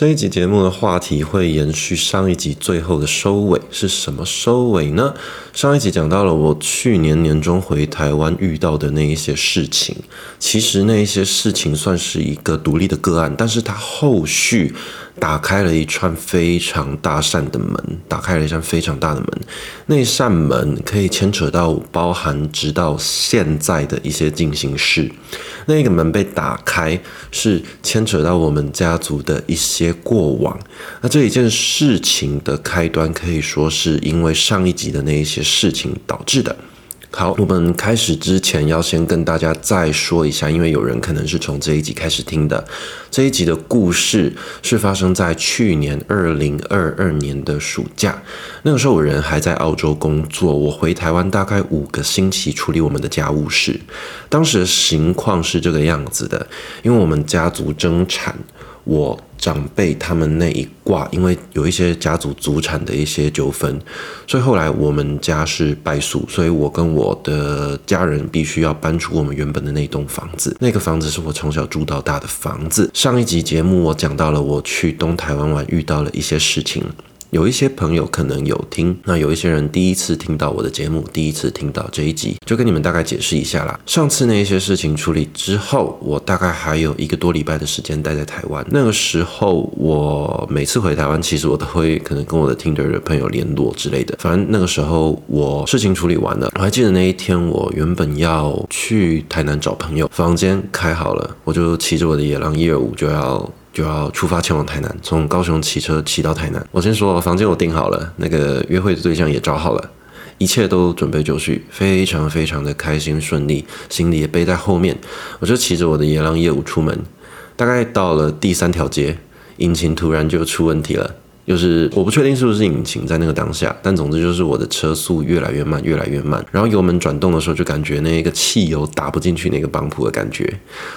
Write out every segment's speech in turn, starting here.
这一集节目的话题会延续上一集最后的收尾，是什么收尾呢？上一集讲到了我去年年中回台湾遇到的那一些事情，其实那一些事情算是一个独立的个案，但是它后续打开了一串非常大扇的门，打开了一扇非常大的门，那扇门可以牵扯到包含直到现在的一些进行式。那个门被打开，是牵扯到我们家族的一些过往。那这一件事情的开端，可以说是因为上一集的那一些事情导致的。好，我们开始之前要先跟大家再说一下，因为有人可能是从这一集开始听的。这一集的故事是发生在去年二零二二年的暑假，那个时候我人还在澳洲工作，我回台湾大概五个星期处理我们的家务事。当时的情况是这个样子的，因为我们家族争产。我长辈他们那一挂，因为有一些家族祖产的一些纠纷，所以后来我们家是败诉，所以我跟我的家人必须要搬出我们原本的那栋房子。那个房子是我从小住到大的房子。上一集节目我讲到了我去东台湾玩遇到了一些事情。有一些朋友可能有听，那有一些人第一次听到我的节目，第一次听到这一集，就跟你们大概解释一下啦。上次那一些事情处理之后，我大概还有一个多礼拜的时间待在台湾。那个时候，我每次回台湾，其实我都会可能跟我的 Tinder 的朋友联络之类的。反正那个时候我事情处理完了，我还记得那一天，我原本要去台南找朋友，房间开好了，我就骑着我的野狼一二五就要。就要出发前往台南，从高雄骑车骑到台南。我先说，房间我订好了，那个约会的对象也找好了，一切都准备就绪，非常非常的开心顺利，行李也背在后面。我就骑着我的野狼业务出门，大概到了第三条街，引擎突然就出问题了。就是我不确定是不是引擎在那个当下，但总之就是我的车速越来越慢，越来越慢。然后油门转动的时候，就感觉那个汽油打不进去那个帮浦的感觉。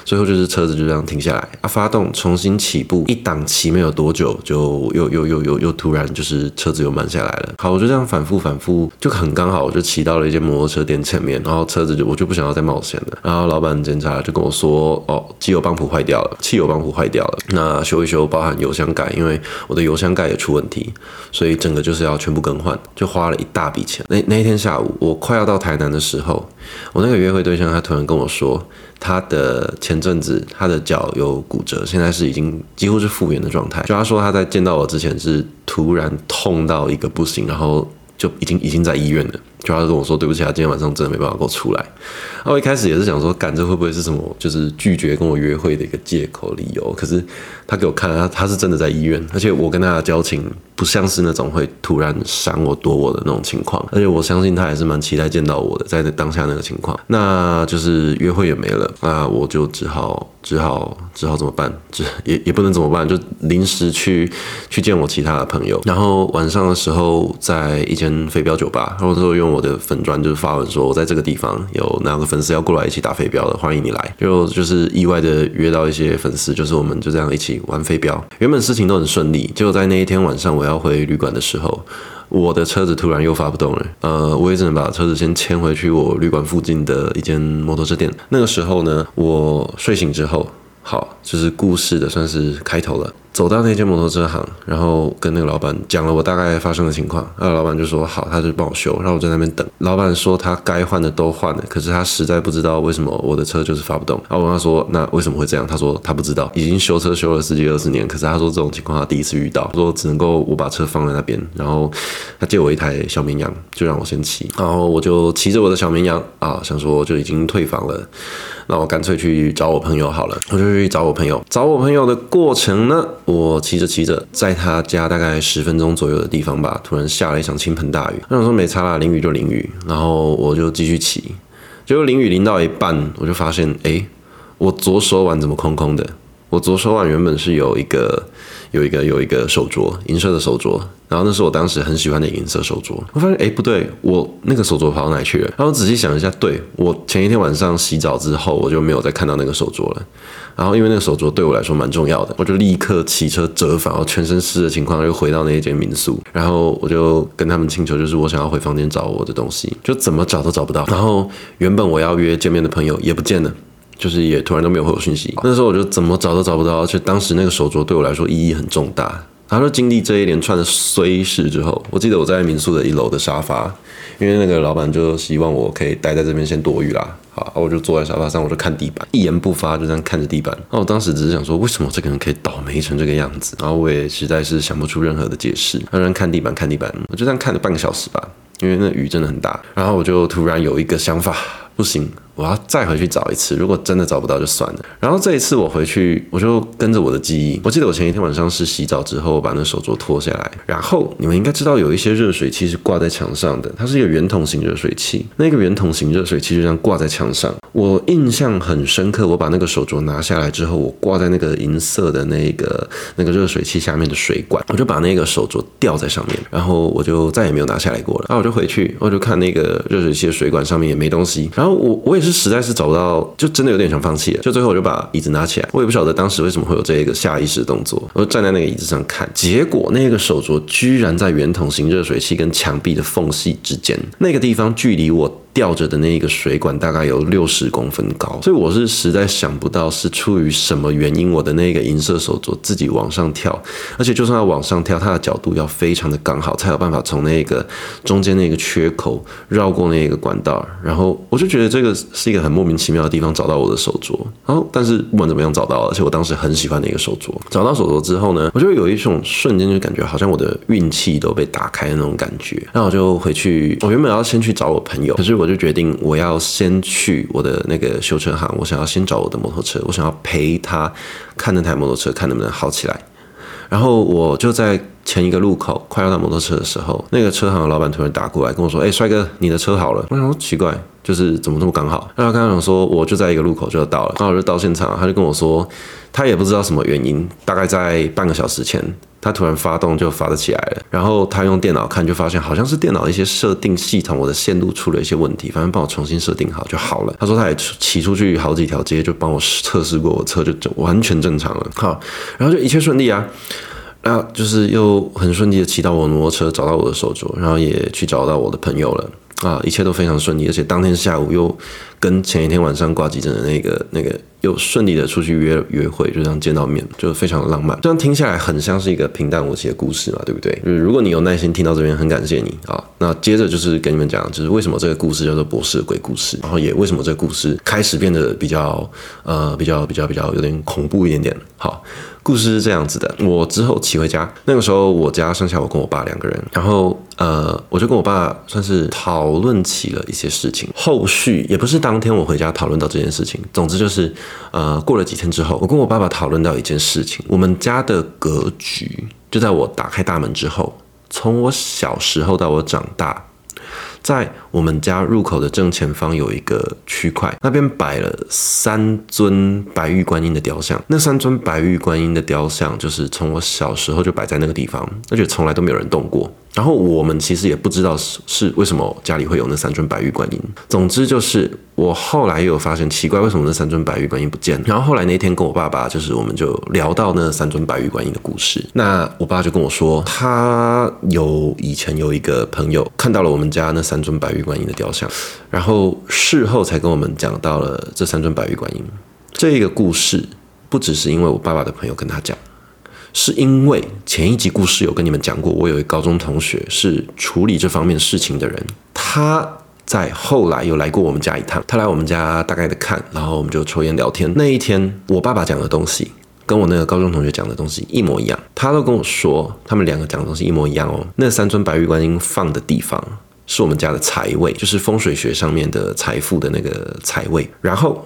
最后就是车子就这样停下来啊，发动重新起步，一档骑没有多久，就又又又又又突然就是车子又慢下来了。好，我就这样反复反复，就很刚好，我就骑到了一间摩托车店前面，然后车子就我就不想要再冒险了。然后老板检查就跟我说，哦，机油帮浦坏掉了，汽油帮浦坏掉了，那修一修，包含油箱盖，因为我的油箱盖也。出问题，所以整个就是要全部更换，就花了一大笔钱。那那一天下午，我快要到台南的时候，我那个约会对象他突然跟我说，他的前阵子他的脚有骨折，现在是已经几乎是复原的状态。就他说他在见到我之前是突然痛到一个不行，然后就已经已经在医院了。就他跟我说对不起，他今天晚上真的没办法给我出来。那我一开始也是想说，干这会不会是什么，就是拒绝跟我约会的一个借口理由？可是他给我看，他他是真的在医院，而且我跟他的交情不像是那种会突然闪我躲我的那种情况，而且我相信他还是蛮期待见到我的，在当下那个情况，那就是约会也没了，那我就只好只好只好怎么办？只也也不能怎么办，就临时去去见我其他的朋友，然后晚上的时候在一间飞镖酒吧，然后之后用我的粉砖就是发文说，我在这个地方有哪个粉丝要过来一起打飞镖的，欢迎你来。就就是意外的约到一些粉丝，就是我们就这样一起玩飞镖。原本事情都很顺利，结果在那一天晚上我要回旅馆的时候，我的车子突然又发不动了。呃，我也只能把车子先牵回去我旅馆附近的一间摩托车店。那个时候呢，我睡醒之后，好，就是故事的算是开头了。走到那间摩托车行，然后跟那个老板讲了我大概发生的情况，那老板就说好，他就帮我修，然后我在那边等。老板说他该换的都换了，可是他实在不知道为什么我的车就是发不动。然后我问他说那为什么会这样？他说他不知道，已经修车修了十几二十年，可是他说这种情况他第一次遇到，说只能够我把车放在那边，然后他借我一台小绵羊，就让我先骑，然后我就骑着我的小绵羊啊，想说就已经退房了，那我干脆去找我朋友好了，我就去找我朋友，找我朋友的过程呢？我骑着骑着，在他家大概十分钟左右的地方吧，突然下了一场倾盆大雨。那我说没差啦，淋雨就淋雨，然后我就继续骑。结果淋雨淋到一半，我就发现，哎，我左手腕怎么空空的？我左手腕原本是有一个。有一个有一个手镯，银色的手镯，然后那是我当时很喜欢的银色手镯。我发现，哎，不对，我那个手镯跑到哪去了？然后仔细想一下，对，我前一天晚上洗澡之后，我就没有再看到那个手镯了。然后因为那个手镯对我来说蛮重要的，我就立刻骑车折返，然后全身湿的情况又回到那一间民宿，然后我就跟他们请求，就是我想要回房间找我的东西，就怎么找都找不到。然后原本我要约见面的朋友也不见了。就是也突然都没有回我讯息。那时候我就怎么找都找不到，而且当时那个手镯对我来说意义很重大。然后经历这一连串的衰事之后，我记得我在民宿的一楼的沙发，因为那个老板就希望我可以待在这边先躲雨啦。好，我就坐在沙发上，我就看地板，一言不发，就这样看着地板。那我当时只是想说，为什么这个人可以倒霉成这个样子？然后我也实在是想不出任何的解释。让人看地板，看地板，我就这样看了半个小时吧，因为那雨真的很大。然后我就突然有一个想法，不行。我要再回去找一次，如果真的找不到就算了。然后这一次我回去，我就跟着我的记忆。我记得我前一天晚上是洗澡之后我把那手镯脱下来，然后你们应该知道有一些热水器是挂在墙上的，它是一个圆筒型热水器。那个圆筒型热水器就这样挂在墙上。我印象很深刻，我把那个手镯拿下来之后，我挂在那个银色的那个那个热水器下面的水管，我就把那个手镯吊在上面，然后我就再也没有拿下来过了。然后我就回去，我就看那个热水器的水管上面也没东西。然后我我也是实在是找不到，就真的有点想放弃了。就最后我就把椅子拿起来，我也不晓得当时为什么会有这一个下意识的动作。我就站在那个椅子上看，结果那个手镯居然在圆筒形热水器跟墙壁的缝隙之间，那个地方距离我。吊着的那一个水管大概有六十公分高，所以我是实在想不到是出于什么原因，我的那个银色手镯自己往上跳，而且就算要往上跳，它的角度要非常的刚好，才有办法从那个中间那个缺口绕过那个管道。然后我就觉得这个是一个很莫名其妙的地方找到我的手镯。然后但是不管怎么样找到了，而且我当时很喜欢那个手镯。找到手镯之后呢，我就有一种瞬间就感觉好像我的运气都被打开的那种感觉。那我就回去，我原本要先去找我朋友，可是我。我就决定，我要先去我的那个修车行，我想要先找我的摩托车，我想要陪他看那台摩托车，看能不能好起来。然后我就在前一个路口快要到摩托车的时候，那个车行的老板突然打过来跟我说：“哎，帅哥，你的车好了。”我想说奇怪，就是怎么这么刚好？然后刚刚讲说我就在一个路口就要到了，刚好就到现场，他就跟我说，他也不知道什么原因，大概在半个小时前。他突然发动就发得起来了，然后他用电脑看就发现好像是电脑一些设定系统，我的线路出了一些问题，反正帮我重新设定好就好了。他说他也骑出去好几条街就帮我测试过，我车就完全正常了。好，然后就一切顺利啊，然后就是又很顺利的骑到我的摩托车，找到我的手镯，然后也去找到我的朋友了。啊，一切都非常顺利，而且当天下午又跟前一天晚上挂急诊的那个那个又顺利的出去约约会，就这样见到面，就非常浪漫。这样听下来很像是一个平淡无奇的故事嘛，对不对？嗯如果你有耐心听到这边，很感谢你啊。那接着就是跟你们讲，就是为什么这个故事叫做博士的鬼故事，然后也为什么这个故事开始变得比较呃比较比较比较有点恐怖一点点。好。故事是这样子的，我之后骑回家，那个时候我家剩下我跟我爸两个人，然后呃，我就跟我爸算是讨论起了一些事情。后续也不是当天我回家讨论到这件事情，总之就是呃，过了几天之后，我跟我爸爸讨论到一件事情，我们家的格局就在我打开大门之后，从我小时候到我长大。在我们家入口的正前方有一个区块，那边摆了三尊白玉观音的雕像。那三尊白玉观音的雕像，就是从我小时候就摆在那个地方，而且从来都没有人动过。然后我们其实也不知道是是为什么家里会有那三尊白玉观音。总之就是我后来又有发现奇怪，为什么那三尊白玉观音不见？然后后来那天跟我爸爸，就是我们就聊到那三尊白玉观音的故事。那我爸就跟我说，他有以前有一个朋友看到了我们家那三尊白玉观音的雕像，然后事后才跟我们讲到了这三尊白玉观音。这个故事不只是因为我爸爸的朋友跟他讲。是因为前一集故事有跟你们讲过，我有一个高中同学是处理这方面事情的人，他在后来有来过我们家一趟，他来我们家大概的看，然后我们就抽烟聊天。那一天，我爸爸讲的东西跟我那个高中同学讲的东西一模一样，他都跟我说他们两个讲的东西一模一样哦。那三尊白玉观音放的地方是我们家的财位，就是风水学上面的财富的那个财位，然后。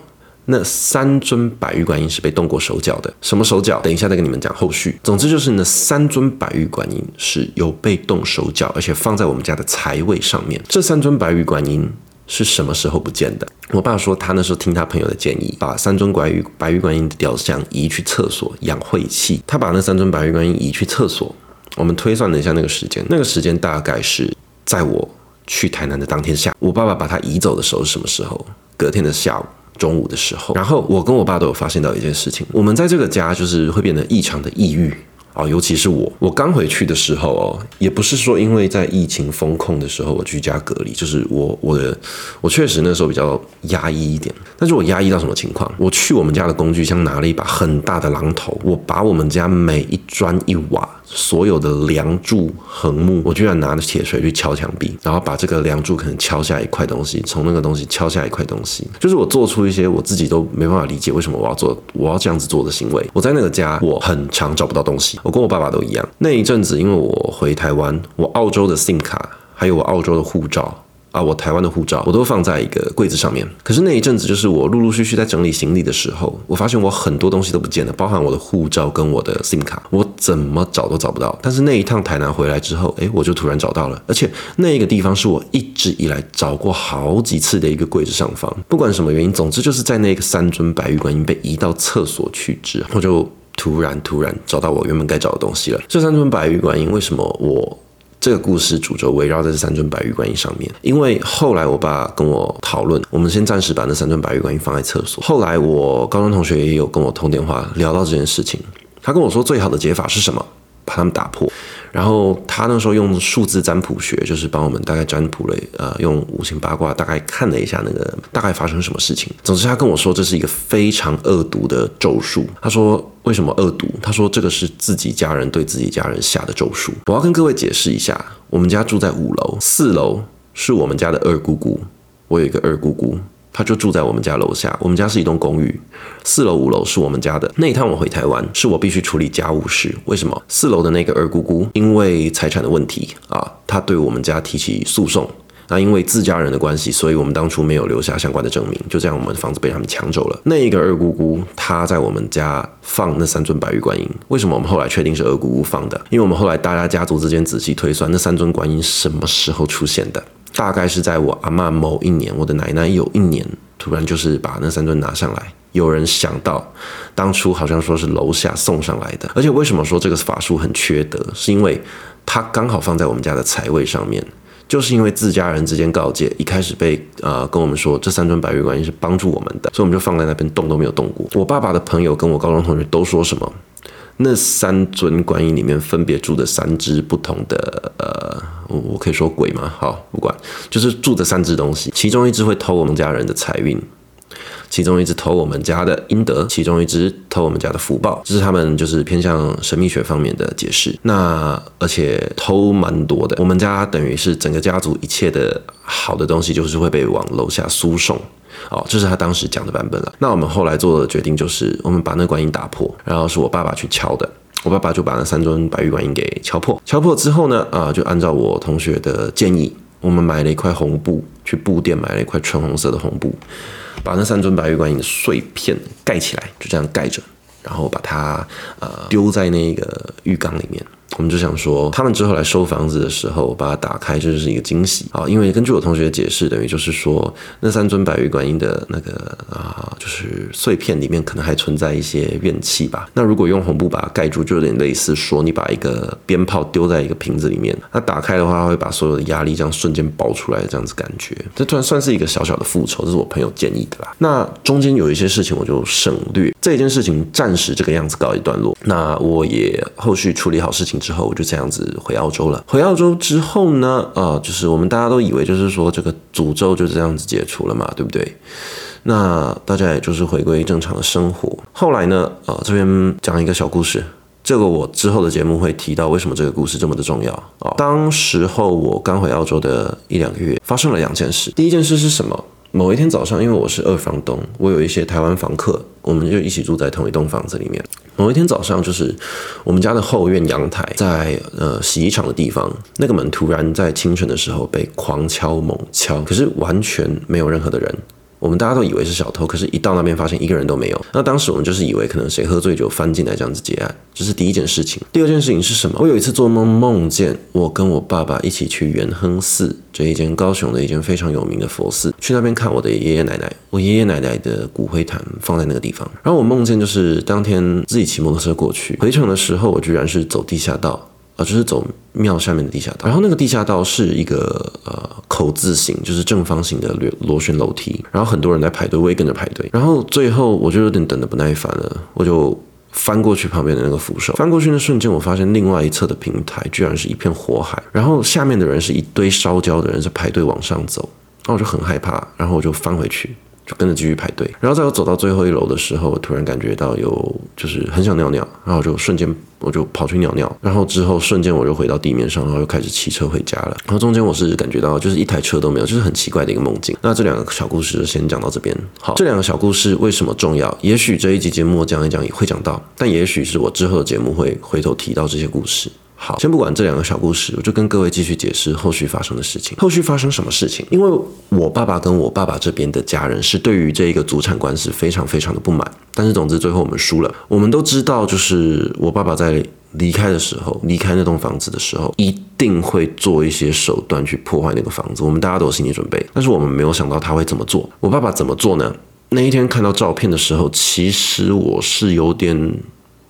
那三尊白玉观音是被动过手脚的，什么手脚？等一下再跟你们讲后续。总之就是那三尊白玉观音是有被动手脚，而且放在我们家的财位上面。这三尊白玉观音是什么时候不见的？我爸说他那时候听他朋友的建议，把三尊白玉白玉观音的雕像移去厕所养晦气。他把那三尊白玉观音移去厕所，我们推算了一下那个时间，那个时间大概是在我去台南的当天下午。我爸爸把他移走的时候是什么时候？隔天的下午。中午的时候，然后我跟我爸都有发现到一件事情，我们在这个家就是会变得异常的抑郁啊，尤其是我，我刚回去的时候哦，也不是说因为在疫情封控的时候我居家隔离，就是我我的我确实那时候比较压抑一点。但是我压抑到什么情况？我去我们家的工具箱拿了一把很大的榔头，我把我们家每一砖一瓦所有的梁柱横木，我居然拿着铁锤去敲墙壁，然后把这个梁柱可能敲下一块东西，从那个东西敲下一块东西，就是我做出一些我自己都没办法理解为什么我要做我要这样子做的行为。我在那个家我很常找不到东西。我跟我爸爸都一样，那一阵子，因为我回台湾，我澳洲的 SIM 卡，还有我澳洲的护照把，我台湾的护照，我都放在一个柜子上面。可是那一阵子，就是我陆陆续续在整理行李的时候，我发现我很多东西都不见了，包含我的护照跟我的 SIM 卡，我怎么找都找不到。但是那一趟台南回来之后，诶，我就突然找到了，而且那个地方是我一直以来找过好几次的一个柜子上方。不管什么原因，总之就是在那个三尊白玉观音被移到厕所去之后，我就。突然，突然找到我原本该找的东西了。这三尊白玉观音，为什么我这个故事主轴围绕在这三尊白玉观音上面？因为后来我爸跟我讨论，我们先暂时把那三尊白玉观音放在厕所。后来我高中同学也有跟我通电话聊到这件事情，他跟我说最好的解法是什么？他们打破。然后他那时候用数字占卜学，就是帮我们大概占卜了，呃，用五行八卦大概看了一下那个大概发生什么事情。总之，他跟我说这是一个非常恶毒的咒术。他说为什么恶毒？他说这个是自己家人对自己家人下的咒术。我要跟各位解释一下，我们家住在五楼，四楼是我们家的二姑姑，我有一个二姑姑。他就住在我们家楼下，我们家是一栋公寓，四楼五楼是我们家的。那一趟我回台湾，是我必须处理家务事。为什么？四楼的那个二姑姑因为财产的问题啊，她对我们家提起诉讼。那因为自家人的关系，所以我们当初没有留下相关的证明，就这样我们房子被他们抢走了。那一个二姑姑她在我们家放那三尊白玉观音，为什么我们后来确定是二姑姑放的？因为我们后来大家家族之间仔细推算，那三尊观音什么时候出现的？大概是在我阿嬷某一年，我的奶奶有一年突然就是把那三尊拿上来。有人想到，当初好像说是楼下送上来的。而且为什么说这个法术很缺德？是因为它刚好放在我们家的财位上面，就是因为自家人之间告诫，一开始被呃跟我们说这三尊白玉观音是帮助我们的，所以我们就放在那边动都没有动过。我爸爸的朋友跟我高中同学都说什么？那三尊观音里面分别住的三只不同的呃，我可以说鬼吗？好，不管，就是住的三只东西，其中一只会偷我们家人的财运，其中一只偷我们家的阴德，其中一只偷我们家的福报，这是他们就是偏向神秘学方面的解释。那而且偷蛮多的，我们家等于是整个家族一切的好的东西，就是会被往楼下输送。哦，这是他当时讲的版本了。那我们后来做的决定就是，我们把那观音打破，然后是我爸爸去敲的。我爸爸就把那三尊白玉观音给敲破。敲破之后呢，啊，就按照我同学的建议，我们买了一块红布，去布店买了一块纯红色的红布，把那三尊白玉观音的碎片盖起来，就这样盖着，然后把它呃丢在那个浴缸里面。我们就想说，他们之后来收房子的时候，把它打开，这就是一个惊喜啊！因为根据我同学的解释，等于就是说，那三尊白玉观音的那个啊，就是碎片里面可能还存在一些怨气吧。那如果用红布把它盖住，就有点类似说，你把一个鞭炮丢在一个瓶子里面，那打开的话，会把所有的压力这样瞬间爆出来，这样子感觉。这突然算是一个小小的复仇，这是我朋友建议的啦。那中间有一些事情，我就省略。这件事情暂时这个样子告一段落。那我也后续处理好事情之后，我就这样子回澳洲了。回澳洲之后呢，呃，就是我们大家都以为就是说这个诅咒就这样子解除了嘛，对不对？那大家也就是回归正常的生活。后来呢，呃，这边讲一个小故事，这个我之后的节目会提到为什么这个故事这么的重要啊。当时候我刚回澳洲的一两个月，发生了两件事。第一件事是什么？某一天早上，因为我是二房东，我有一些台湾房客，我们就一起住在同一栋房子里面。某一天早上，就是我们家的后院阳台，在呃洗衣厂的地方，那个门突然在清晨的时候被狂敲猛敲，可是完全没有任何的人。我们大家都以为是小偷，可是，一到那边发现一个人都没有。那当时我们就是以为可能谁喝醉酒翻进来这样子结案，这是第一件事情。第二件事情是什么？我有一次做梦，梦见我跟我爸爸一起去元亨寺这一间高雄的一间非常有名的佛寺，去那边看我的爷爷奶奶。我爷爷奶奶的骨灰坛放在那个地方。然后我梦见就是当天自己骑摩托车过去，回程的时候我居然是走地下道。啊，就是走庙下面的地下道，然后那个地下道是一个呃口字形，就是正方形的螺螺旋楼梯，然后很多人在排队，我也跟着排队，然后最后我就有点等的不耐烦了，我就翻过去旁边的那个扶手，翻过去那瞬间，我发现另外一侧的平台居然是一片火海，然后下面的人是一堆烧焦的人在排队往上走，然后我就很害怕，然后我就翻回去。就跟着继续排队，然后在我走到最后一楼的时候，我突然感觉到有就是很想尿尿，然后就瞬间我就跑去尿尿，然后之后瞬间我就回到地面上，然后又开始骑车回家了。然后中间我是感觉到就是一台车都没有，就是很奇怪的一个梦境。那这两个小故事先讲到这边。好，这两个小故事为什么重要？也许这一集节目我讲一讲也会讲到，但也许是我之后的节目会回头提到这些故事。好，先不管这两个小故事，我就跟各位继续解释后续发生的事情。后续发生什么事情？因为我爸爸跟我爸爸这边的家人是对于这一个祖产官司非常非常的不满。但是总之最后我们输了。我们都知道，就是我爸爸在离开的时候，离开那栋房子的时候，一定会做一些手段去破坏那个房子。我们大家都有心理准备，但是我们没有想到他会怎么做。我爸爸怎么做呢？那一天看到照片的时候，其实我是有点，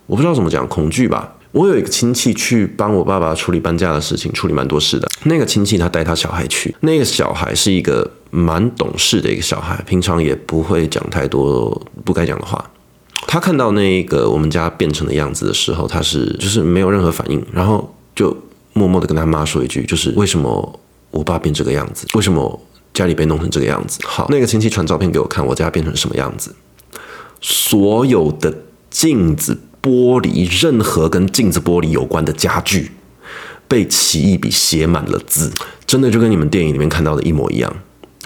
我不知道怎么讲，恐惧吧。我有一个亲戚去帮我爸爸处理搬家的事情，处理蛮多事的。那个亲戚他带他小孩去，那个小孩是一个蛮懂事的一个小孩，平常也不会讲太多不该讲的话。他看到那个我们家变成的样子的时候，他是就是没有任何反应，然后就默默的跟他妈说一句，就是为什么我爸变这个样子？为什么家里被弄成这个样子？好，那个亲戚传照片给我看，我家变成什么样子？所有的镜子。玻璃，任何跟镜子玻璃有关的家具，被奇异笔写满了字，真的就跟你们电影里面看到的一模一样。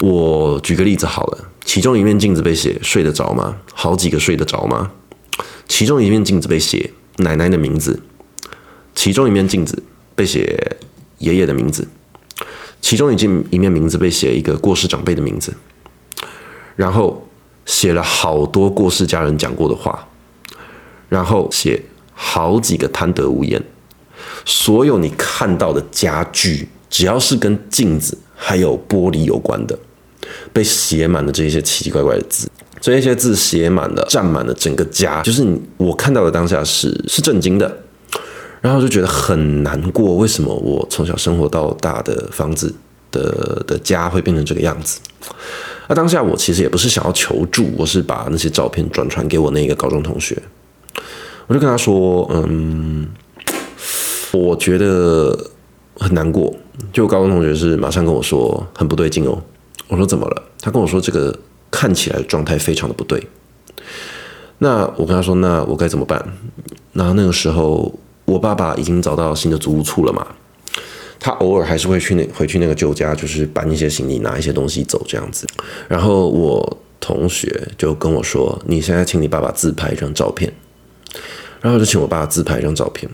我举个例子好了，其中一面镜子被写“睡得着吗？”好几个睡得着吗？其中一面镜子被写奶奶的名字，其中一面镜子被写爷爷的名字，其中一镜一面名字被写一个过世长辈的名字，然后写了好多过世家人讲过的话。然后写好几个贪得无厌，所有你看到的家具，只要是跟镜子还有玻璃有关的，被写满了这些奇奇怪怪的字，这些字写满了，占满了整个家，就是你我看到的当下是是震惊的，然后就觉得很难过，为什么我从小生活到大的房子的的家会变成这个样子？那当下我其实也不是想要求助，我是把那些照片转传给我那个高中同学。我就跟他说：“嗯，我觉得很难过。”就高中同学是马上跟我说：“很不对劲哦。”我说：“怎么了？”他跟我说：“这个看起来状态非常的不对。”那我跟他说：“那我该怎么办？”然后那个时候，我爸爸已经找到新的租屋处了嘛。他偶尔还是会去那回去那个旧家，就是搬一些行李，拿一些东西走这样子。然后我同学就跟我说：“你现在请你爸爸自拍一张照片。”然后就请我爸自拍一张照片，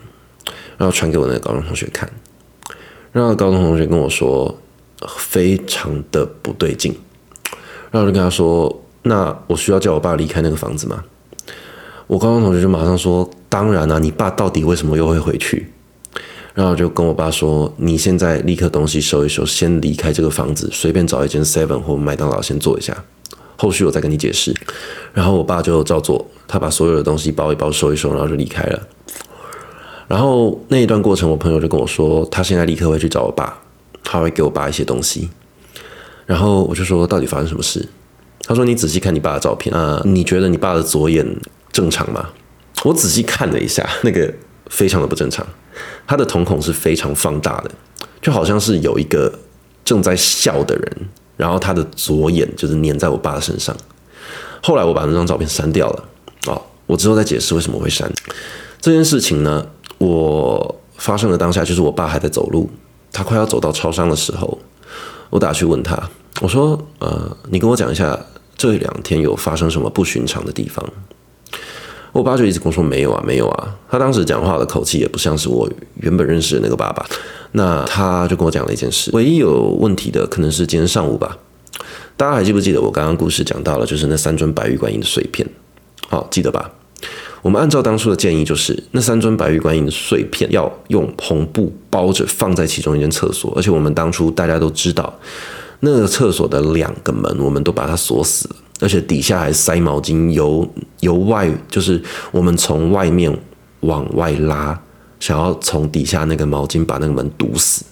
然后传给我那个高中同学看。然后高中同学跟我说，非常的不对劲。然后就跟他说：“那我需要叫我爸离开那个房子吗？”我高中同学就马上说：“当然啊，你爸到底为什么又会回去？”然后就跟我爸说：“你现在立刻东西收一收，先离开这个房子，随便找一间 Seven 或麦当劳先坐一下，后续我再跟你解释。”然后我爸就照做。他把所有的东西包一包、收一收，然后就离开了。然后那一段过程，我朋友就跟我说，他现在立刻会去找我爸，他会给我爸一些东西。然后我就说，到底发生什么事？他说：“你仔细看你爸的照片啊，你觉得你爸的左眼正常吗？”我仔细看了一下，那个非常的不正常，他的瞳孔是非常放大的，就好像是有一个正在笑的人，然后他的左眼就是粘在我爸的身上。后来我把那张照片删掉了。哦，我之后再解释为什么会删这件事情呢？我发生的当下就是我爸还在走路，他快要走到超商的时候，我打去问他，我说：“呃，你跟我讲一下这两天有发生什么不寻常的地方？”我爸就一直跟我说：“没有啊，没有啊。”他当时讲话的口气也不像是我原本认识的那个爸爸。那他就跟我讲了一件事，唯一有问题的可能是今天上午吧。大家还记不记得我刚刚故事讲到了，就是那三尊白玉观音的碎片？好，记得吧？我们按照当初的建议，就是那三尊白玉观音的碎片要用红布包着，放在其中一间厕所。而且我们当初大家都知道，那个厕所的两个门，我们都把它锁死了，而且底下还塞毛巾，由由外就是我们从外面往外拉，想要从底下那个毛巾把那个门堵死。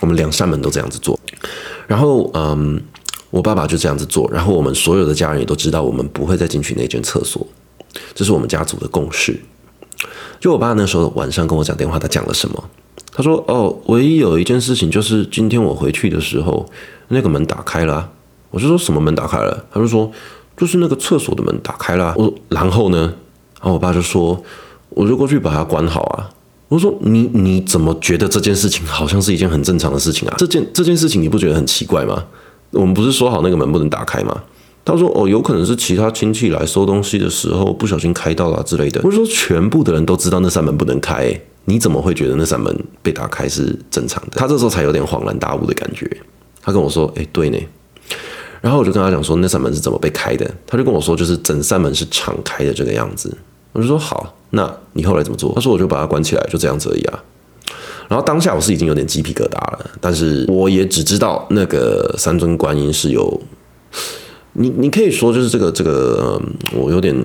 我们两扇门都这样子做，然后嗯，我爸爸就这样子做，然后我们所有的家人也都知道，我们不会再进去那间厕所。这是我们家族的共识。就我爸那时候晚上跟我讲电话，他讲了什么？他说：“哦，唯一有一件事情就是今天我回去的时候，那个门打开了。”我就说：“什么门打开了？”他就说：“就是那个厕所的门打开了。”我说：“然后呢？”然后我爸就说：“我就过去把它关好啊。”我说：“你你怎么觉得这件事情好像是一件很正常的事情啊？这件这件事情你不觉得很奇怪吗？我们不是说好那个门不能打开吗？”他说：“哦，有可能是其他亲戚来收东西的时候不小心开到了之类的。”我说：“全部的人都知道那扇门不能开，你怎么会觉得那扇门被打开是正常的？”他这时候才有点恍然大悟的感觉。他跟我说：“哎，对呢。”然后我就跟他讲说：“那扇门是怎么被开的？”他就跟我说：“就是整扇门是敞开的这个样子。”我就说：“好，那你后来怎么做？”他说：“我就把它关起来，就这样子而已啊。”然后当下我是已经有点鸡皮疙瘩了，但是我也只知道那个三尊观音是有。你你可以说就是这个这个，我有点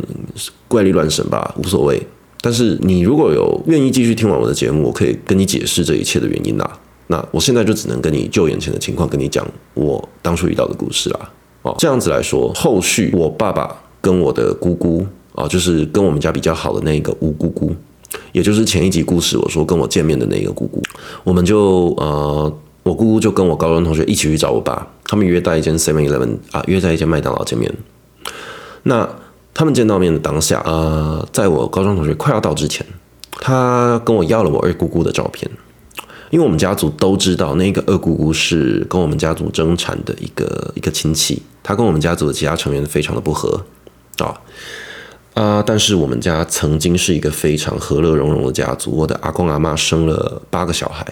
怪力乱神吧，无所谓。但是你如果有愿意继续听完我的节目，我可以跟你解释这一切的原因啦。那我现在就只能跟你就眼前的情况跟你讲我当初遇到的故事啦。哦，这样子来说，后续我爸爸跟我的姑姑啊，就是跟我们家比较好的那个吴姑姑，也就是前一集故事我说跟我见面的那个姑姑，我们就呃。我姑姑就跟我高中同学一起去找我爸，他们约在一间 Seven Eleven 啊，约在一间麦当劳见面。那他们见到面的当下，呃，在我高中同学快要到之前，他跟我要了我二姑姑的照片，因为我们家族都知道那个二姑姑是跟我们家族争产的一个一个亲戚，他跟我们家族的其他成员非常的不合啊啊！但是我们家曾经是一个非常和乐融融的家族，我的阿公阿嬷生了八个小孩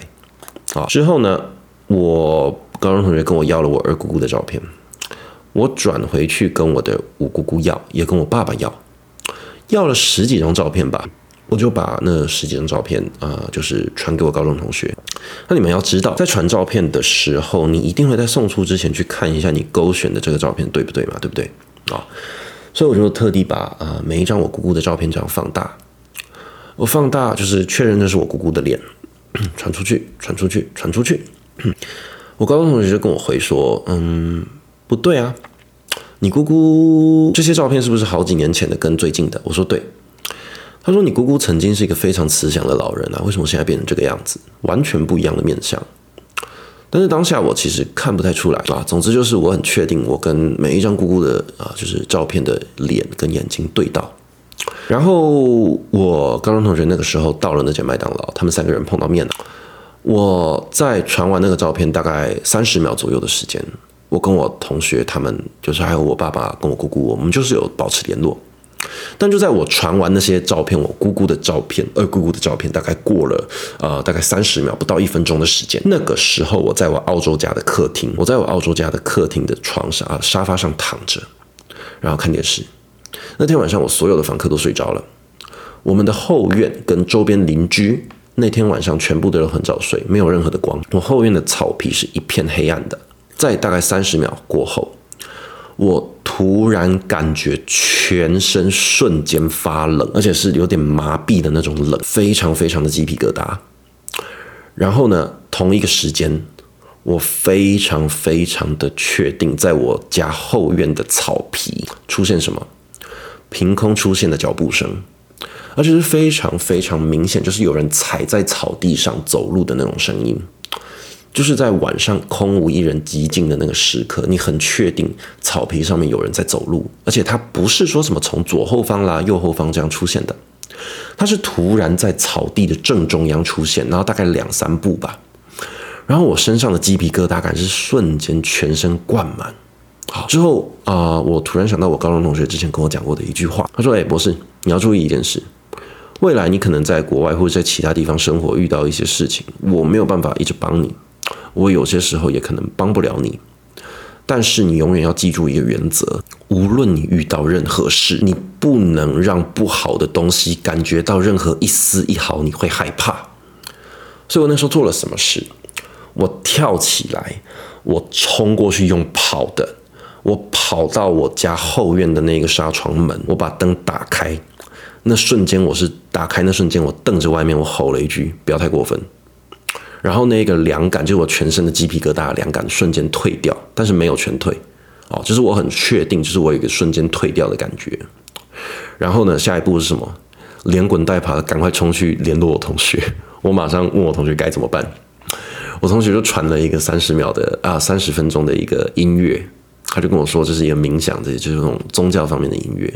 啊，之后呢，我高中同学跟我要了我二姑姑的照片，我转回去跟我的五姑姑要，也跟我爸爸要，要了十几张照片吧，我就把那十几张照片啊、就是传给我高中同学。那你们要知道，在传照片的时候，你一定会在送出之前去看一下你勾选的这个照片对不对嘛，对不对啊？所以我就特地把啊、每一张我姑姑的照片这样放大，我放大就是确认那是我姑姑的脸，传出去，传出去，传出去。我高中同学就跟我回说：“嗯，不对啊，你姑姑这些照片是不是好几年前的，跟最近的？”我说：“对。”他说：“你姑姑曾经是一个非常慈祥的老人啊，为什么现在变成这个样子？完全不一样的面相。”但是当下我其实看不太出来啊。总之就是我很确定，我跟每一张姑姑的啊，就是照片的脸跟眼睛对到。然后我高中同学那个时候到了那间麦当劳，他们三个人碰到面了。我在传完那个照片大概三十秒左右的时间，我跟我同学他们，就是还有我爸爸跟我姑姑，我们就是有保持联络。但就在我传完那些照片，我姑姑的照片，二姑姑的照片，大概过了呃大概三十秒不到一分钟的时间，那个时候我在我澳洲家的客厅，我在我澳洲家的客厅的床上啊沙发上躺着，然后看电视。那天晚上我所有的房客都睡着了，我们的后院跟周边邻居。那天晚上全部都很早睡，没有任何的光。我后院的草皮是一片黑暗的。在大概三十秒过后，我突然感觉全身瞬间发冷，而且是有点麻痹的那种冷，非常非常的鸡皮疙瘩。然后呢，同一个时间，我非常非常的确定，在我家后院的草皮出现什么？凭空出现的脚步声。而且是非常非常明显，就是有人踩在草地上走路的那种声音，就是在晚上空无一人、寂静的那个时刻，你很确定草皮上面有人在走路，而且它不是说什么从左后方啦、右后方这样出现的，它是突然在草地的正中央出现，然后大概两三步吧，然后我身上的鸡皮疙瘩感是瞬间全身灌满。好，之后啊、呃，我突然想到我高中同学之前跟我讲过的一句话，他说：“哎，博士，你要注意一件事。”未来你可能在国外或者在其他地方生活，遇到一些事情，我没有办法一直帮你，我有些时候也可能帮不了你。但是你永远要记住一个原则：无论你遇到任何事，你不能让不好的东西感觉到任何一丝一毫，你会害怕。所以我那时候做了什么事？我跳起来，我冲过去用跑的，我跑到我家后院的那个纱窗门，我把灯打开。那瞬间，我是打开那瞬间，我瞪着外面，我吼了一句：“不要太过分。”然后那个凉感，就是我全身的鸡皮疙瘩凉感瞬间退掉，但是没有全退，哦，就是我很确定，就是我有一个瞬间退掉的感觉。然后呢，下一步是什么？连滚带爬的赶快冲去联络我同学。我马上问我同学该怎么办。我同学就传了一个三十秒的啊，三十分钟的一个音乐，他就跟我说这是一个冥想的，就是这种宗教方面的音乐。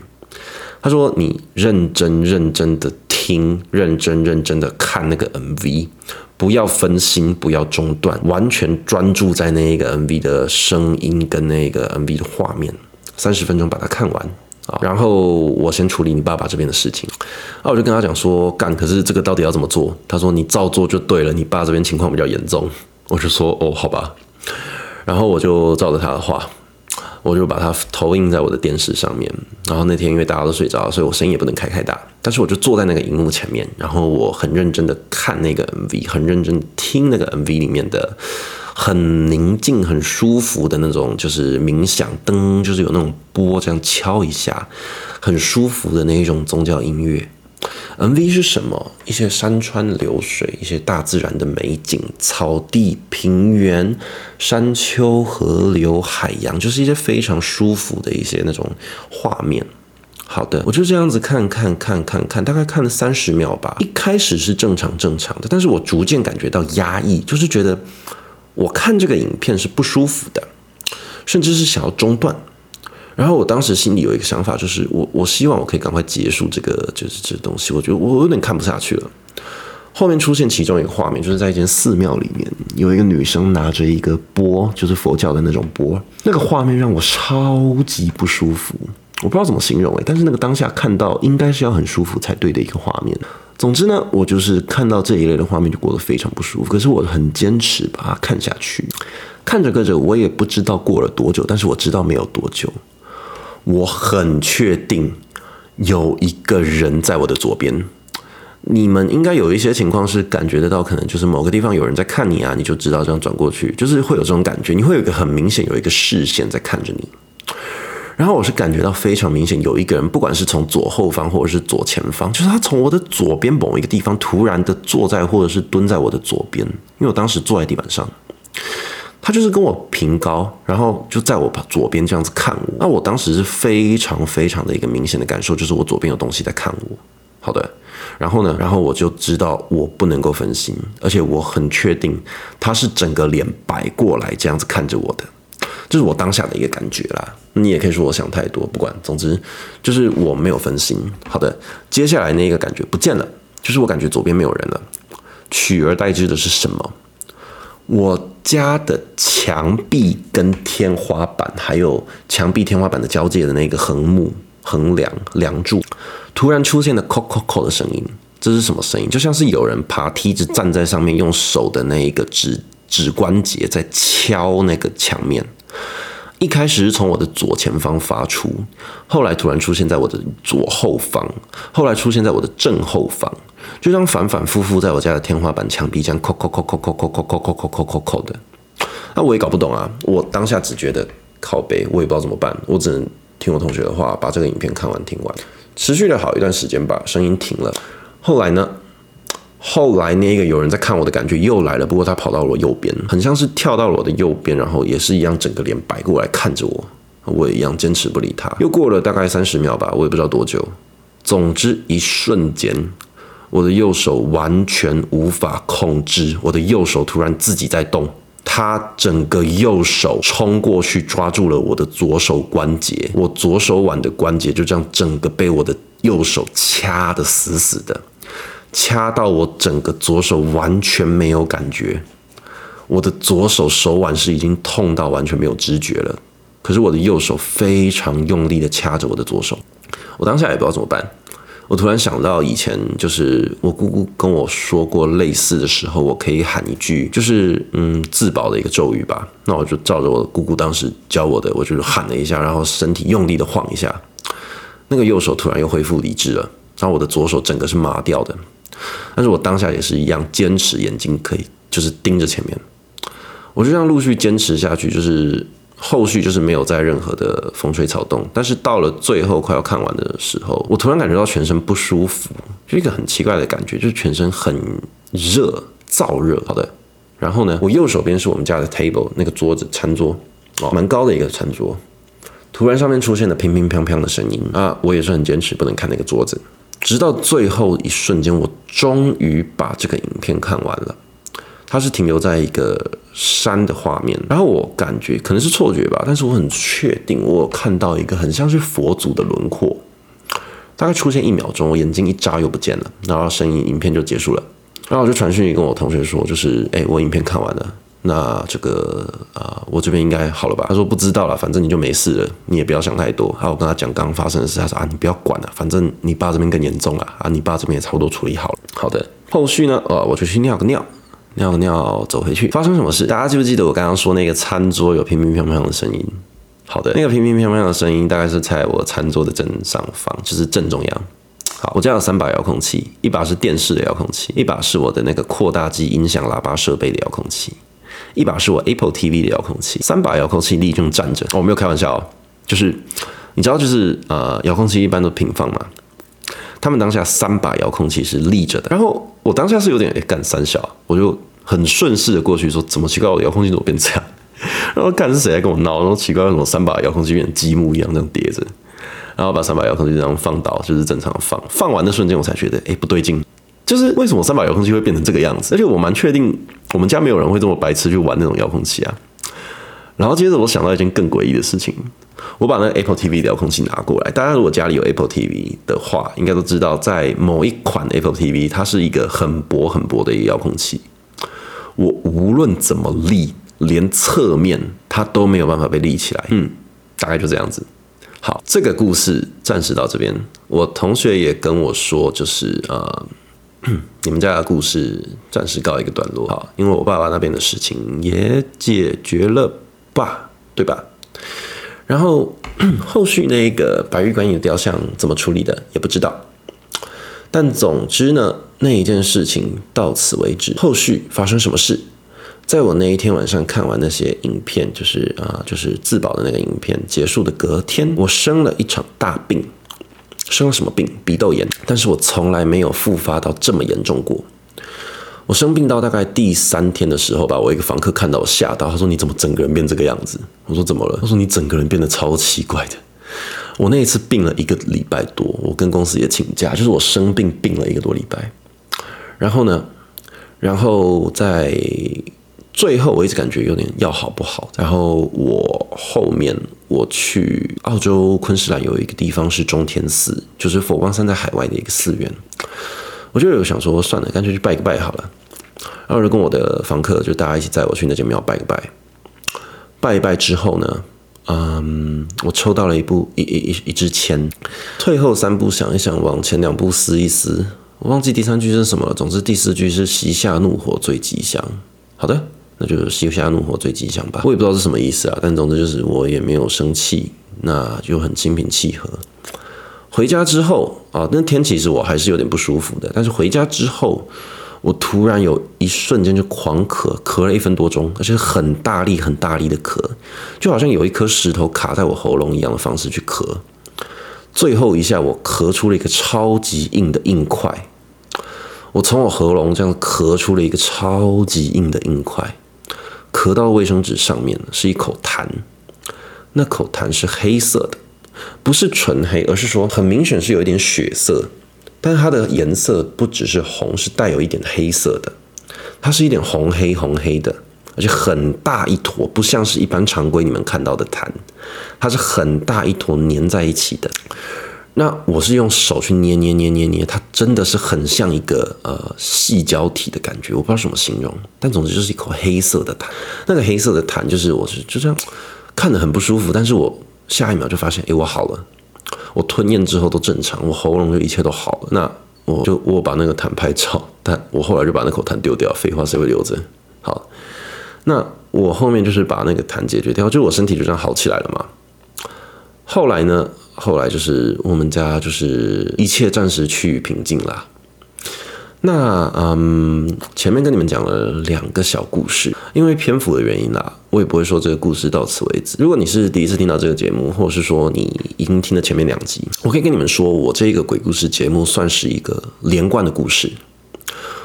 他说你认真认真的听，认真认真的看那个 MV，不要分心，不要中断，完全专注在那一个 MV 的声音跟那个 MV 的画面，三十分钟把它看完啊。然后我先处理你爸爸这边的事情，那我就跟他讲说干，可是这个到底要怎么做？他说你照做就对了，你爸这边情况比较严重。我就说哦，好吧，然后我就照着他的话，我就把它投影在我的电视上面。然后那天因为大家都睡着，所以我声音也不能开太大，但是我就坐在那个荧幕前面，然后我很认真的看那个 MV，很认真听那个 MV 里面的。很宁静、很舒服的那种，就是冥想灯，就是有那种波这样敲一下，很舒服的那一种宗教音乐。MV 是什么？一些山川流水，一些大自然的美景，草地、平原、山丘、河流、海洋，就是一些非常舒服的一些那种画面。好的，我就这样子看看看看看，大概看了三十秒吧。一开始是正常正常的，但是我逐渐感觉到压抑，就是觉得。我看这个影片是不舒服的，甚至是想要中断。然后我当时心里有一个想法，就是我我希望我可以赶快结束这个就是这东西。我觉得我有点看不下去了。后面出现其中一个画面，就是在一间寺庙里面，有一个女生拿着一个钵，就是佛教的那种钵。那个画面让我超级不舒服，我不知道怎么形容诶，但是那个当下看到应该是要很舒服才对的一个画面。总之呢，我就是看到这一类的画面就过得非常不舒服。可是我很坚持把它看下去，看着看着，我也不知道过了多久，但是我知道没有多久，我很确定有一个人在我的左边。你们应该有一些情况是感觉得到，可能就是某个地方有人在看你啊，你就知道这样转过去，就是会有这种感觉，你会有一个很明显有一个视线在看着你。然后我是感觉到非常明显，有一个人，不管是从左后方或者是左前方，就是他从我的左边某一个地方突然的坐在或者是蹲在我的左边，因为我当时坐在地板上，他就是跟我平高，然后就在我左边这样子看我。那我当时是非常非常的一个明显的感受，就是我左边有东西在看我。好的，然后呢，然后我就知道我不能够分心，而且我很确定他是整个脸摆过来这样子看着我的。这是我当下的一个感觉啦，你也可以说我想太多，不管，总之就是我没有分心。好的，接下来那个感觉不见了，就是我感觉左边没有人了，取而代之的是什么？我家的墙壁跟天花板，还有墙壁天花板的交界的那个横木、横梁、梁柱，突然出现了“叩叩叩”的声音，这是什么声音？就像是有人爬梯子站在上面，用手的那一个指指关节在敲那个墙面。一开始是从我的左前方发出，后来突然出现在我的左后方，后来出现在我的正后方，就这样反反复复在我家的天花板、墙壁这样扣扣扣扣扣扣扣扣扣扣扣扣的。那我也搞不懂啊，我当下只觉得靠背，我也不知道怎么办，我只能听我同学的话，把这个影片看完听完，持续了好一段时间吧，声音停了。后来呢？后来那个有人在看我的感觉又来了，不过他跑到了我右边，很像是跳到了我的右边，然后也是一样整个脸摆过来看着我，我也一样坚持不理他。又过了大概三十秒吧，我也不知道多久。总之一瞬间，我的右手完全无法控制，我的右手突然自己在动，他整个右手冲过去抓住了我的左手关节，我左手腕的关节就这样整个被我的右手掐得死死的。掐到我整个左手完全没有感觉，我的左手手腕是已经痛到完全没有知觉了。可是我的右手非常用力的掐着我的左手，我当下也不知道怎么办。我突然想到以前就是我姑姑跟我说过类似的时候，我可以喊一句，就是嗯自保的一个咒语吧。那我就照着我姑姑当时教我的，我就是喊了一下，然后身体用力的晃一下，那个右手突然又恢复理智了，然后我的左手整个是麻掉的。但是我当下也是一样坚持，眼睛可以就是盯着前面，我就这样陆续坚持下去，就是后续就是没有再任何的风吹草动。但是到了最后快要看完的时候，我突然感觉到全身不舒服，就一个很奇怪的感觉，就是全身很热，燥热。好的，然后呢，我右手边是我们家的 table 那个桌子餐桌，哦，蛮高的一个餐桌，突然上面出现了乒乒乓乓的声音啊！我也是很坚持不能看那个桌子。直到最后一瞬间，我终于把这个影片看完了。它是停留在一个山的画面，然后我感觉可能是错觉吧，但是我很确定，我有看到一个很像是佛祖的轮廓，大概出现一秒钟，我眼睛一眨又不见了，然后声音影片就结束了。然后我就传讯跟我同学说，就是哎，我影片看完了，那这个啊、呃，我这边应该好了吧？他说不知道了，反正你就没事了，你也不要想太多。然后我跟他讲刚发生的事，他说啊，你不要管了，反正你爸这边更严重了啊，你爸这边也差不多处理好了。好的，后续呢？呃，我就去尿个尿。尿个尿走回去，发生什么事？大家记不记得我刚刚说那个餐桌有乒乒乓乓的声音？好的，那个乒乒乓乓的声音大概是在我餐桌的正上方，就是正中央。好，我家有三把遥控器，一把是电视的遥控器，一把是我的那个扩大机音响喇叭设备的遥控器，一把是我 Apple TV 的遥控器。三把遥控器立正站着，我没有开玩笑哦，就是你知道，就是呃，遥控器一般都平放嘛。他们当下三把遥控器是立着的，然后我当下是有点诶干三小，我就很顺势的过去说，怎么奇怪，我的遥控器怎么变这样？然后看是谁在跟我闹，然后奇怪为什么三把遥控器变成积木一样这样叠着，然后把三把遥控器这样放倒，就是正常放。放完的瞬间我才觉得诶不对劲，就是为什么三把遥控器会变成这个样子？而且我蛮确定我们家没有人会这么白痴去玩那种遥控器啊。然后接着我想到一件更诡异的事情。我把那个 Apple TV 遥控器拿过来，大家如果家里有 Apple TV 的话，应该都知道，在某一款 Apple TV，它是一个很薄很薄的一个遥控器。我无论怎么立，连侧面它都没有办法被立起来。嗯，大概就这样子。好，这个故事暂时到这边。我同学也跟我说，就是呃，你们家的故事暂时告一个段落。好，因为我爸爸那边的事情也解决了吧，对吧？然后 后续那个白玉观音的雕像怎么处理的也不知道，但总之呢，那一件事情到此为止。后续发生什么事？在我那一天晚上看完那些影片，就是啊，就是自保的那个影片结束的隔天，我生了一场大病，生了什么病？鼻窦炎。但是我从来没有复发到这么严重过。我生病到大概第三天的时候吧，我一个房客看到我吓到，他说：“你怎么整个人变这个样子？”我说：“怎么了？”他说：“你整个人变得超奇怪的。”我那一次病了一个礼拜多，我跟公司也请假，就是我生病病了一个多礼拜。然后呢，然后在最后我一直感觉有点要好不好。然后我后面我去澳洲昆士兰有一个地方是中天寺，就是佛光山在海外的一个寺院。我就有想说，算了，干脆去拜个拜好了。然后就跟我的房客，就大家一起载我去那间庙拜个拜。拜一拜之后呢，嗯，我抽到了一部一一一一支签。退后三步想一想，往前两步思一思。我忘记第三句是什么了。总之第四句是息下怒火最吉祥。好的，那就是息下怒火最吉祥吧。我也不知道是什么意思啊，但总之就是我也没有生气，那就很心平气和。回家之后啊，那天其实我还是有点不舒服的。但是回家之后，我突然有一瞬间就狂咳，咳了一分多钟，而且很大力、很大力的咳，就好像有一颗石头卡在我喉咙一样的方式去咳。最后一下，我咳出了一个超级硬的硬块。我从我喉咙这样咳出了一个超级硬的硬块，咳到卫生纸上面是一口痰，那口痰是黑色的。不是纯黑，而是说很明显是有一点血色，但它的颜色不只是红，是带有一点黑色的，它是一点红黑红黑的，而且很大一坨，不像是一般常规你们看到的痰，它是很大一坨粘在一起的。那我是用手去捏捏捏捏捏，它真的是很像一个呃细胶体的感觉，我不知道怎么形容，但总之就是一口黑色的痰。那个黑色的痰就是我是就这样看着很不舒服，但是我。下一秒就发现，哎，我好了，我吞咽之后都正常，我喉咙就一切都好了。那我就我把那个痰拍照，但我后来就把那口痰丢掉，废话谁会留着？好，那我后面就是把那个痰解决掉，就我身体就这样好起来了嘛。后来呢，后来就是我们家就是一切暂时趋于平静啦。那嗯，前面跟你们讲了两个小故事，因为篇幅的原因啦，我也不会说这个故事到此为止。如果你是第一次听到这个节目，或者是说你已经听了前面两集，我可以跟你们说，我这个鬼故事节目算是一个连贯的故事，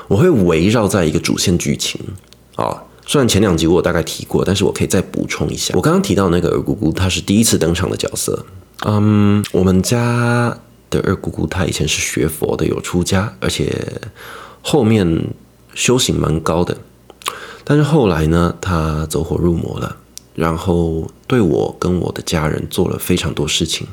我会围绕在一个主线剧情啊。虽然前两集我大概提过，但是我可以再补充一下。我刚刚提到那个二姑姑，她是第一次登场的角色。嗯，我们家。的二姑姑，她以前是学佛的，有出家，而且后面修行蛮高的。但是后来呢，她走火入魔了，然后对我跟我的家人做了非常多事情，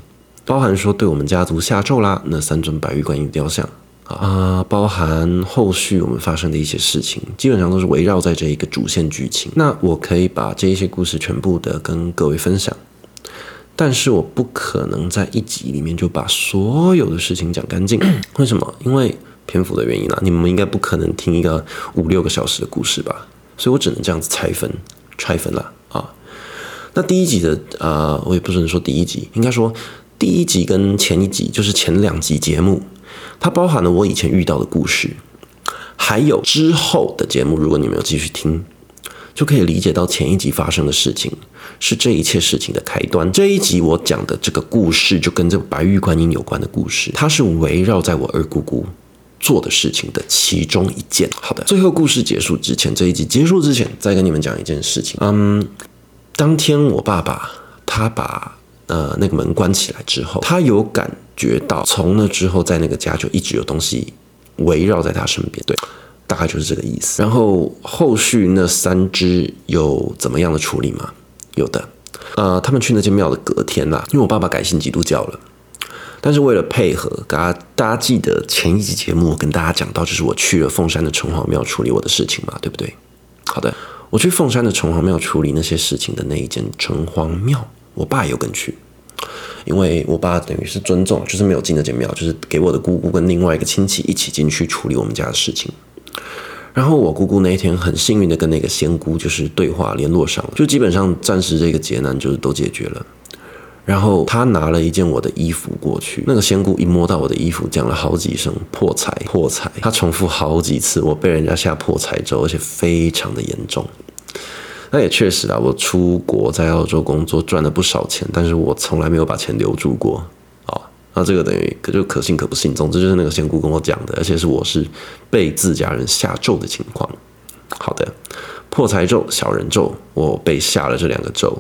包含说对我们家族下咒啦，那三尊白玉观音雕像。啊，包含后续我们发生的一些事情，基本上都是围绕在这一个主线剧情。那我可以把这一些故事全部的跟各位分享，但是我不可能在一集里面就把所有的事情讲干净。为什么？因为篇幅的原因啦。你们应该不可能听一个五六个小时的故事吧？所以我只能这样子拆分，拆分了啊。那第一集的啊，我也不能说第一集，应该说第一集跟前一集，就是前两集节目。它包含了我以前遇到的故事，还有之后的节目。如果你没有继续听，就可以理解到前一集发生的事情是这一切事情的开端。这一集我讲的这个故事，就跟这白玉观音有关的故事，它是围绕在我二姑姑做的事情的其中一件。好的，最后故事结束之前，这一集结束之前，再跟你们讲一件事情。嗯，当天我爸爸他把呃那个门关起来之后，他有感。觉到从那之后，在那个家就一直有东西围绕在他身边，对，大概就是这个意思。然后后续那三只有怎么样的处理吗？有的，呃，他们去那间庙的隔天呐、啊，因为我爸爸改信基督教了，但是为了配合，大家大家记得前一集节目我跟大家讲到，就是我去了凤山的城隍庙处理我的事情嘛，对不对？好的，我去凤山的城隍庙处理那些事情的那一间城隍庙，我爸也有跟去。因为我爸等于是尊重，就是没有进那间庙，就是给我的姑姑跟另外一个亲戚一起进去处理我们家的事情。然后我姑姑那一天很幸运的跟那个仙姑就是对话联络上了，就基本上暂时这个劫难就是都解决了。然后他拿了一件我的衣服过去，那个仙姑一摸到我的衣服，讲了好几声破财破财，他重复好几次，我被人家吓破财咒，而且非常的严重。那也确实啊，我出国在澳洲工作赚了不少钱，但是我从来没有把钱留住过。那这个等于可就可信可不信，总之就是那个仙姑跟我讲的，而且是我是被自家人下咒的情况。好的，破财咒、小人咒，我被下了这两个咒。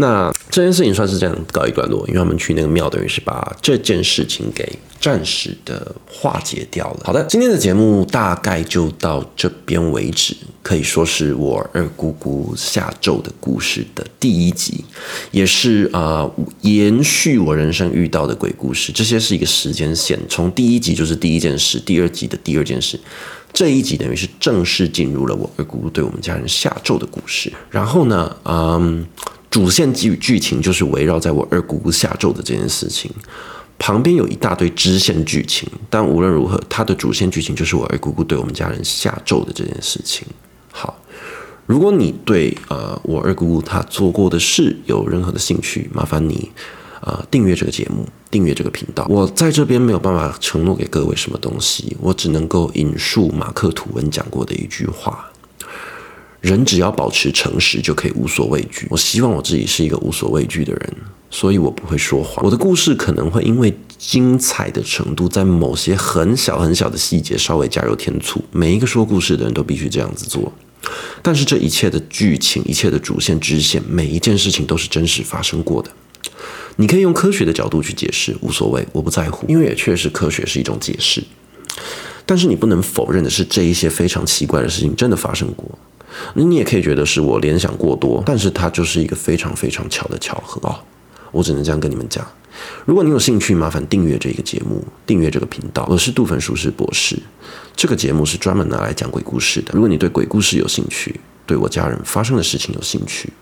那这件事情算是这样告一段落，因为他们去那个庙，等于是把这件事情给暂时的化解掉了。好的，今天的节目大概就到这边为止，可以说是我二姑姑下咒的故事的第一集，也是啊、延续我人生遇到的鬼故事。这些是一个时间线，从第一集就是第一件事，第二集的第二件事，这一集等于是正式进入了我二姑姑对我们家人下咒的故事。然后呢，嗯。主线剧剧情就是围绕在我二姑姑下咒的这件事情，旁边有一大堆支线剧情，但无论如何，它的主线剧情就是我二姑姑对我们家人下咒的这件事情。好，如果你对呃我二姑姑她做过的事有任何的兴趣，麻烦你呃订阅这个节目，订阅这个频道。我在这边没有办法承诺给各位什么东西，我只能够引述马克吐温讲过的一句话。人只要保持诚实，就可以无所畏惧。我希望我自己是一个无所畏惧的人，所以我不会说谎。我的故事可能会因为精彩的程度，在某些很小很小的细节稍微加油添醋。每一个说故事的人都必须这样子做。但是这一切的剧情，一切的主线支线，每一件事情都是真实发生过的。你可以用科学的角度去解释，无所谓，我不在乎，因为也确实科学是一种解释。但是你不能否认的是，这一些非常奇怪的事情真的发生过。你也可以觉得是我联想过多，但是它就是一个非常非常巧的巧合哦。我只能这样跟你们讲。如果你有兴趣，麻烦订阅这个节目，订阅这个频道。我是杜芬舒斯博士，这个节目是专门拿来讲鬼故事的。如果你对鬼故事有兴趣，对我家人发生的事情有兴趣，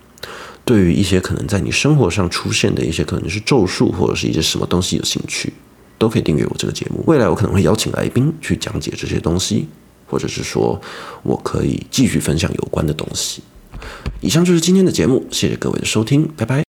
对于一些可能在你生活上出现的一些可能是咒术或者是一些什么东西有兴趣，都可以订阅我这个节目。未来我可能会邀请来宾去讲解这些东西。或者是说，我可以继续分享有关的东西。以上就是今天的节目，谢谢各位的收听，拜拜。